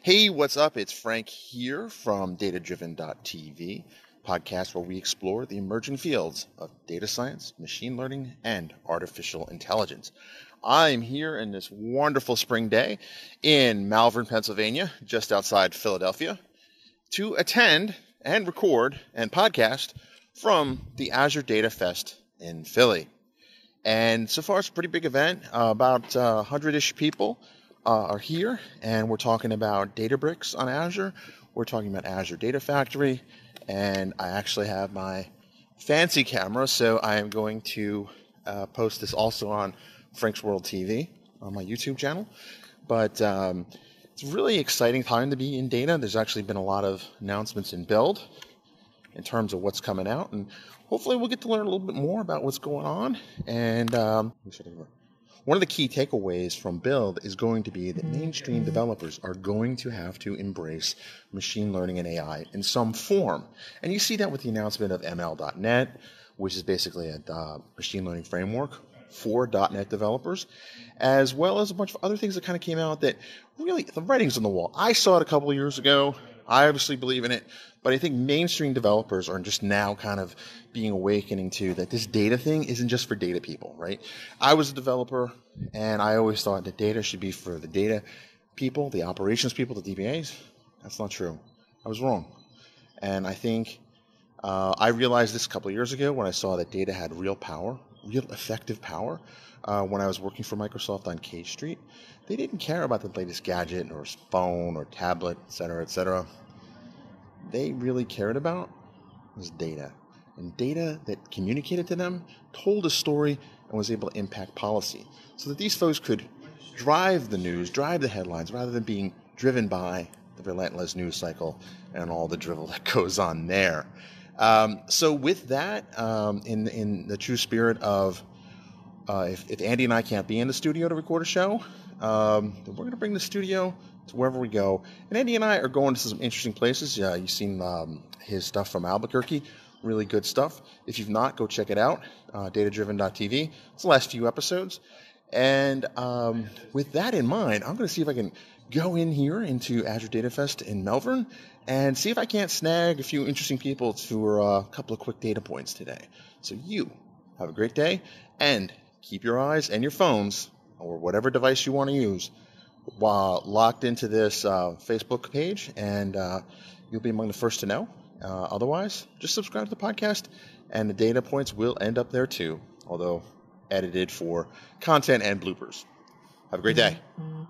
Hey, what's up? It's Frank here from datadriven.tv, podcast where we explore the emerging fields of data science, machine learning, and artificial intelligence. I'm here in this wonderful spring day in Malvern, Pennsylvania, just outside Philadelphia, to attend and record and podcast from the Azure Data Fest in Philly. And so far, it's a pretty big event. Uh, about uh, 100 ish people uh, are here, and we're talking about Databricks on Azure. We're talking about Azure Data Factory, and I actually have my fancy camera, so I am going to uh, post this also on Frank's World TV on my YouTube channel. But um, it's really exciting time to be in data. There's actually been a lot of announcements in build in terms of what's coming out, and hopefully we'll get to learn a little bit more about what's going on. And um, one of the key takeaways from Build is going to be that mainstream developers are going to have to embrace machine learning and AI in some form. And you see that with the announcement of ML.NET, which is basically a uh, machine learning framework for .NET developers, as well as a bunch of other things that kind of came out that really the writing's on the wall. I saw it a couple of years ago. I obviously believe in it, but I think mainstream developers are just now kind of being awakening to that this data thing isn't just for data people, right? I was a developer and I always thought that data should be for the data people, the operations people, the DBAs. That's not true. I was wrong. And I think uh, I realized this a couple years ago when I saw that data had real power, real effective power. Uh, when I was working for Microsoft on K Street, they didn't care about the latest gadget or phone or tablet, et cetera, et cetera. They really cared about was data. And data that communicated to them told a story and was able to impact policy. So that these folks could drive the news, drive the headlines, rather than being driven by the relentless news cycle and all the drivel that goes on there. Um, so, with that, um, in, in the true spirit of uh, if, if, Andy and I can't be in the studio to record a show, um, we're going to bring the studio to wherever we go. And Andy and I are going to some interesting places. Uh, you've seen um, his stuff from Albuquerque, really good stuff. If you've not, go check it out. Uh, datadriven.tv. It's the last few episodes. And um, with that in mind, I'm going to see if I can go in here into Azure Data Fest in Malvern and see if I can't snag a few interesting people for uh, a couple of quick data points today. So you have a great day and keep your eyes and your phones or whatever device you want to use uh, locked into this uh, Facebook page, and uh, you'll be among the first to know. Uh, otherwise, just subscribe to the podcast, and the data points will end up there too, although edited for content and bloopers. Have a great day. Mm-hmm.